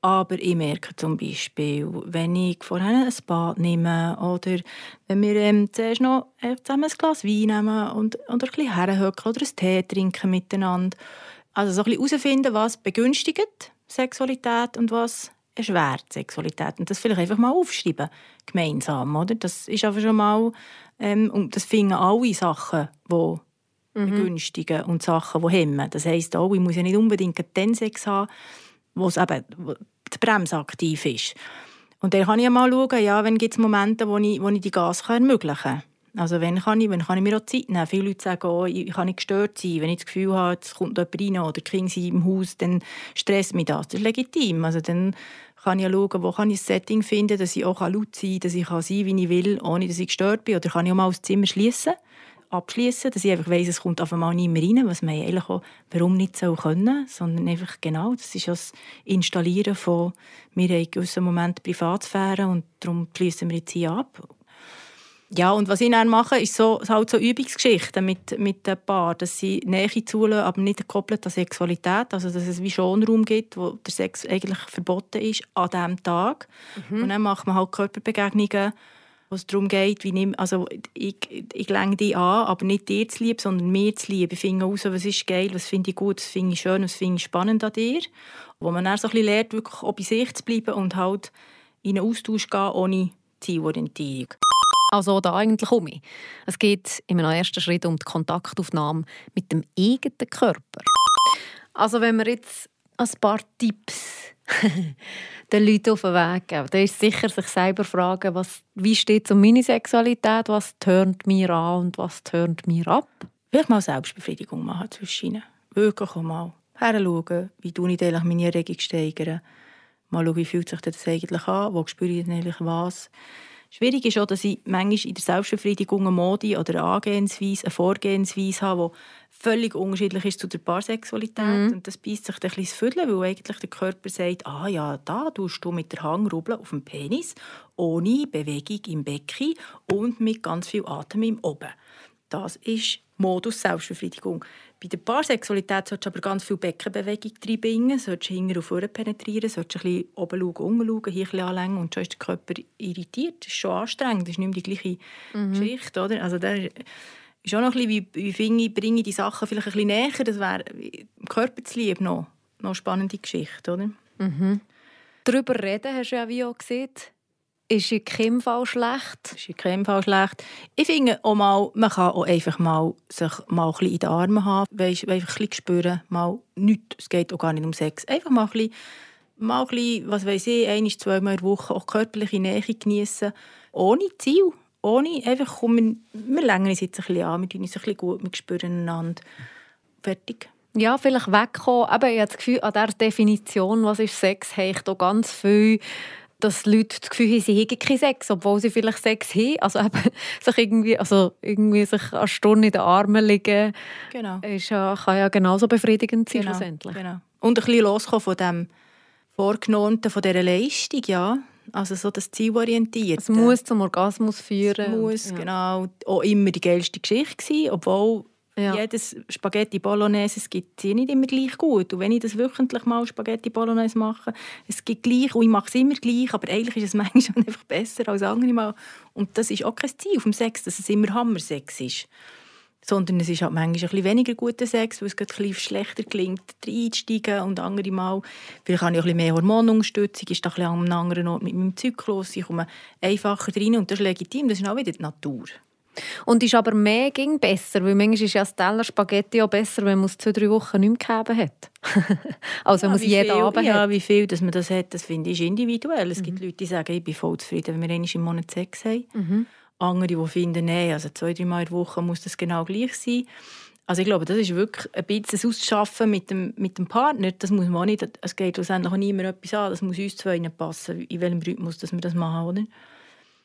Aber ich merke zum Beispiel, wenn ich vorher ein Bad nehme oder wenn wir ähm, zuerst noch zusammen ein Glas Wein nehmen und, und ein bisschen herhöckeln oder einen Tee trinken miteinander. Also so ein bisschen herausfinden, was begünstigt Sexualität und was erschwert Sexualität. Und das vielleicht einfach mal aufschreiben, gemeinsam. Oder? Das ist einfach schon mal, ähm, und das finden alle Sachen, die begünstigen und Sachen, die hemmen. Das heisst auch, ich muss ja nicht unbedingt den Sex haben, wo es eben die Bremse aktiv ist. Und dann kann ich ja mal schauen, ja, wenn gibt es Momente, wo ich, wo ich die Gas kann ermöglichen kann. Also wenn kann, ich, wenn kann ich mir auch Zeit nehmen? Viele Leute sagen, oh, ich kann nicht gestört sein. Wenn ich das Gefühl habe, es kommt jemand rein oder die Kinder sind im Haus, dann stresst mich das. Das ist legitim. Also dann kann ich schauen, wo kann ich ein Setting finden, dass ich auch laut sein kann, dass ich sein kann, wie ich will, ohne dass ich gestört bin. Oder kann ich auch mal das Zimmer schließen abschließen, dass ich einfach weiss, es kommt auf einmal nicht mehr rein, was man eigentlich auch, warum nicht so können, sondern einfach genau, das ist das Installieren von, wir haben in gewissen Momenten Privatsphäre und darum schließen wir jetzt hier ab. Ja, und was ich dann mache, ist so, halt so Übungsgeschichten mit, mit den Paar, dass sie Nähe zulassen, aber nicht gekoppelt an Sexualität, also dass es wie schon Raum gibt, wo der Sex eigentlich verboten ist an diesem Tag. Mhm. Und dann macht man halt Körperbegegnungen, wo es darum geht, wie nimm, also ich, ich lenke dich an, aber nicht dir zu lieb, sondern mir zu lieb. Ich finde heraus, was ist geil, was finde ich gut, was finde ich schön, was finde ich spannend an dir. Wo man dann so ein bisschen lernt, wirklich auch bei sich zu bleiben und halt in einen Austausch gehen, ohne Zielorientierung. Also da eigentlich um. Es geht einem ersten Schritt um die Kontaktaufnahme mit dem eigenen Körper. Also wenn wir jetzt ein paar Tipps den Leuten auf den Weg geben. Dann ist sicher sich selber fragen, was, wie steht es um meine Sexualität, was tönt mir an und was tönt mir ab. Vielleicht mal Selbstbefriedigung machen zwischen. Wirklich mal heranschauen, wie tue ich meine Erregung steigern. Mal schauen, wie fühlt sich das eigentlich an, wo spüre ich eigentlich was. Schwierig ist auch, dass ich manchmal in der Selbstbefriedigung eine Mode oder eine Angehensweise, eine Vorgehensweise habe, die völlig unterschiedlich ist zu der Paarsexualität. Mhm. Und das beißt sich ein bisschen Viertel, weil eigentlich der Körper sagt, ah ja, da tust du mit der Hangrubel auf dem Penis, ohne Bewegung im Becken und mit ganz viel Atem im Oben. Das ist Modus Selbstbefriedigung. Bei der Paarsexualität solltest du aber ganz viel Beckenbewegung reinbringen, solltest hinten und vorne penetrieren, solltest ein bisschen oben schauen, unten schauen, hier ein bisschen anlängen und schon ist der Körper irritiert. Das ist schon anstrengend, das ist nicht mehr die gleiche mhm. Geschichte. Oder? Also der ist auch noch ein bisschen, wie, wie ich, bringe ich die Sachen vielleicht ein bisschen näher, das wäre im Körper zu lieb noch, noch eine spannende Geschichte. Oder? Mhm. Darüber reden hast du ja wie auch gesehen ist in keinem Fall schlecht. Ist in keinem Fall schlecht. Ich finde auch mal, man kann auch einfach mal sich mal ein bisschen in den Armen haben, weißt, einfach ein bisschen spüren, mal nichts, es geht auch gar nicht um Sex, einfach mal ein bisschen, mal ein bisschen was weiß ich, ein, zweimal in der Woche auch körperliche Nähe genießen, ohne Ziel, ohne, einfach kommen, wir längern uns jetzt ein bisschen an, wir tun uns ein bisschen gut, wir spüren einander, fertig. Ja, vielleicht wegkommen. Aber ich habe das Gefühl, an dieser Definition, was ist Sex, habe ich da ganz viel dass Leute das Gefühl haben, sie hätten keinen Sex, obwohl sie vielleicht Sex haben. Also eben, sich irgendwie, also irgendwie sich eine Stunde in den Armen liegen, genau. ist ja, kann ja genauso befriedigend sein genau. schlussendlich. Genau. Und ein bisschen loskommen von dem Vorgenommenen, von dieser Leistung, ja. Also so das Zielorientierte. Es muss zum Orgasmus führen. Es muss, ja. genau. Auch immer die geilste Geschichte sein, obwohl ja. Jedes Spaghetti Bolognese, es gibt sie nicht immer gleich gut. Und wenn ich das wöchentlich mal Spaghetti Bolognese mache, es gibt gleich und ich mache es immer gleich, aber eigentlich ist es manchmal einfach besser als andere Mal. Und das ist auch kein Ziel vom Sex, dass es immer Hammersex ist. Sondern es ist halt manchmal ein bisschen weniger guter Sex, weil es ein bisschen schlechter klingt, reinzusteigen und andere Mal, vielleicht habe ich auch ein bisschen mehr Hormonunterstützung, ist da ein bisschen an einem anderen Ort mit meinem Zyklus, ich komme einfacher rein und das ist legitim, das ist auch wieder die Natur. Und ist aber mehr ging besser, weil manchmal ist ja das Teller Spaghetti auch besser, wenn man es zwei, drei Wochen nicht mehr gegeben hat. also wenn man es jeden viel, Abend ja, hat. wie viel dass man das hat, das finde ich individuell. Es mhm. gibt Leute, die sagen, ich bin voll zufrieden, wenn wir einmal im Monat Sex haben. Mhm. Andere, die finden, nein, also zwei, drei Mal in der Woche muss das genau gleich sein. Also ich glaube, das ist wirklich ein bisschen auszuschaffen mit dem, mit dem Partner. Das muss man auch nicht, es geht schlussendlich auch niemand etwas an. Das muss uns zwei passen, in welchem Rhythmus dass wir das machen, oder?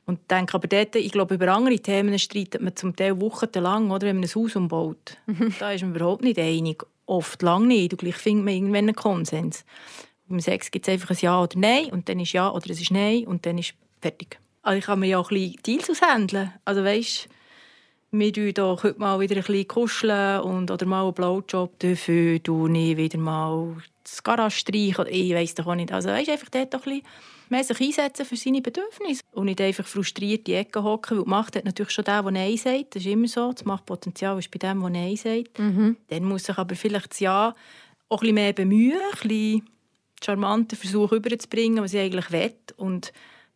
Und ich denke aber dort, ich glaube, über andere Themen streitet man zum Teil wochenlang, oder, wenn man ein Haus umbaut. Mhm. Da ist man überhaupt nicht einig. Oft lang nicht. Und gleich findet man irgendwann einen Konsens. Beim Sex gibt es einfach ein Ja oder Nein und dann ist Ja oder es ist Nein und dann ist fertig. Also ich kann mir ja auch ein bisschen Deals aushandeln. Also weißt, wir tun doch heute mal wieder ein bisschen kuscheln und, oder mal einen Blowjob dafür, du nie wieder mal das Garage streichen. Ich weiß doch auch nicht. Also weißt, einfach dort doch ein bisschen mehr sich einsetzen für seine Bedürfnisse und nicht einfach frustriert in die Ecke hocken, weil die Macht hat natürlich schon der, der Nein sagt, das ist immer so, das Machtpotenzial ist bei dem, der Nein sagt. Mhm. Dann muss sich aber vielleicht das Ja auch ein bisschen mehr bemühen, ein bisschen charmanter versuchen rüberzubringen, was ich eigentlich will und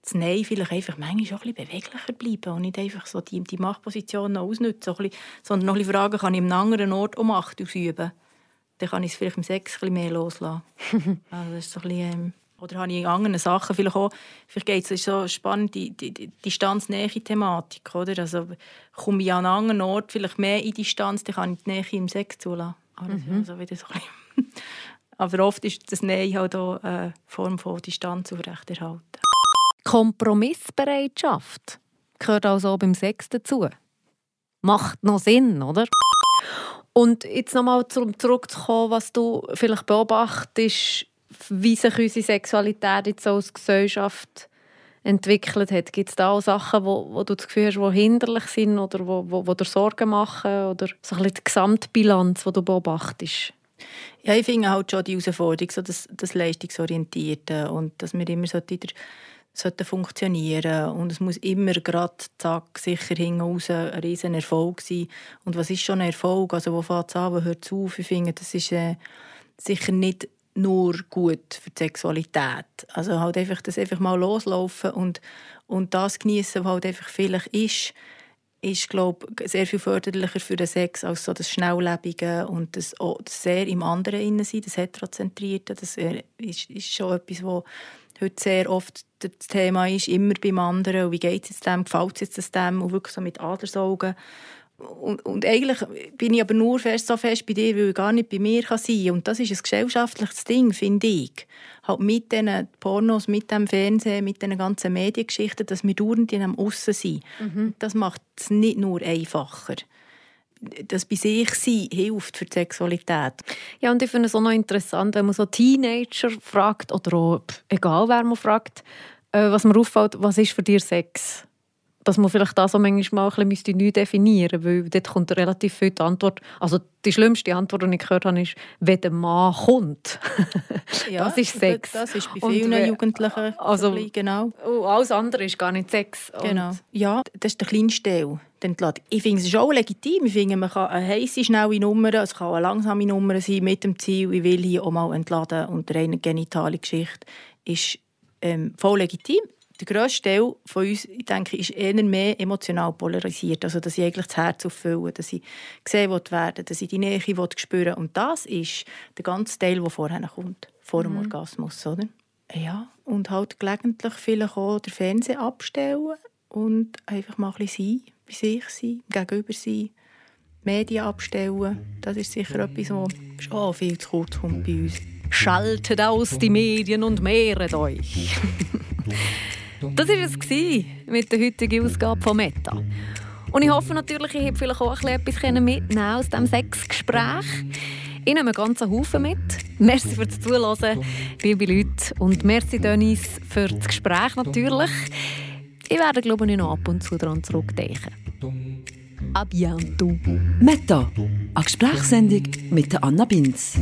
das Nein vielleicht einfach manchmal auch ein bisschen beweglicher bleiben und nicht einfach so die, die Machtposition noch ausnutzen, so bisschen, sondern noch ein bisschen fragen, kann ich an einem anderen Ort auch Macht ausüben? Dann kann ich es vielleicht im Sex ein bisschen mehr loslassen. also das ist so ein bisschen, ähm, oder habe ich in anderen Sachen vielleicht auch, vielleicht geht es so spannend, die, die, die Distanznähe-Thematik, oder? Also komme ich an einen anderen Ort vielleicht mehr in Distanz, dann kann ich die Nähe im Sex zulassen. Mhm. Also wieder so Aber oft ist das Nähe halt auch eine Form von Distanz aufrechterhalten. Kompromissbereitschaft gehört also auch beim Sex dazu? macht noch Sinn, oder? Und jetzt nochmal zurückzukommen, was du vielleicht beobachtest, wie sich unsere Sexualität jetzt als Gesellschaft entwickelt hat. Gibt es da auch Sachen, wo, wo du das Gefühl hast, die hinderlich sind oder wo, wo, wo dir Sorgen machen? Oder so ein die Gesamtbilanz, die du beobachtest? Ja, ich finde halt schon die Herausforderung, so das, das Leistungsorientierte und dass wir immer so wieder sollten funktionieren und es muss immer gerade zack sicher hinten raus ein riesen Erfolg sein und was ist schon ein Erfolg also wo fängt es an wo hört es auf ich finde das ist äh, sicher nicht nur gut für die Sexualität also halt einfach das einfach mal loslaufen und und das genießen was halt einfach vielleicht ist ist glaube sehr viel förderlicher für den Sex als so das schnelllebige und das, oh, das sehr im anderen innen sein das heterozentrierte das äh, ist, ist schon etwas wo heute sehr oft das Thema ist, immer beim anderen. Und wie geht es jetzt dem? Gefällt es jetzt dem? Und wirklich so mit Adlersaugen. Und, und eigentlich bin ich aber nur fest, so fest bei dir, weil ich gar nicht bei mir kann sein kann. Und das ist ein gesellschaftliches Ding, finde ich. Halt mit diesen Pornos, mit dem Fernsehen, mit diesen ganzen Mediengeschichten, dass wir dauernd in einem Aussen sind. Mhm. Das macht es nicht nur einfacher das bei sich sein hilft für die Sexualität. Ja, und ich finde es auch noch interessant, wenn man so Teenager fragt oder auch, egal wer man fragt, äh, was mir auffällt, was ist für dich Sex? Dass man vielleicht das so manchmal ein bisschen neu definieren müsste, weil dort kommt relativ viel die Antwort, also die schlimmste Antwort, die ich gehört habe, ist, wenn der Mann kommt. ja, das ist Sex. Das ist bei vielen und, Jugendlichen also, genau. Und alles andere ist gar nicht Sex. Genau. Ja, das ist der kleinste Teil. Ich finde es auch legitim. Ich finde, man kann eine heisse, schnelle Nummer, es kann eine langsame Nummer sein, mit dem Ziel, ich will hier auch mal entladen und reine genitale Geschichte ist ähm, voll legitim der grösste Teil von uns, ich denke, ist eher mehr emotional polarisiert. Also, dass ich eigentlich das Herz auffüllen dass ich gesehen werden dass ich die Nähe spüren Und das ist der ganze Teil, der vorher kommt, vor dem mhm. Orgasmus. Oder? Ja, und halt gelegentlich vielleicht auch den Fernseher abstellen und einfach mal ein bisschen sein, bei sich sein, gegenüber sein. Medien abstellen, das ist sicher etwas, was schon viel zu kurz kommt bei uns. Schaltet aus die Medien und mehret euch. Das war es mit der heutigen Ausgabe von Meta. Und ich hoffe natürlich, ich habe vielleicht auch etwas mitnehmen aus diesem Sexgespräch. Ich nehme einen ganzen Haufen mit. Merci fürs Zuhören, liebe Leute. Und merci, Dennis, für das Gespräch natürlich. Ich werde, glaube ich, noch ab und zu daran zurückdenken. A bientôt. Meta, eine Gesprächssendung mit Anna Binz.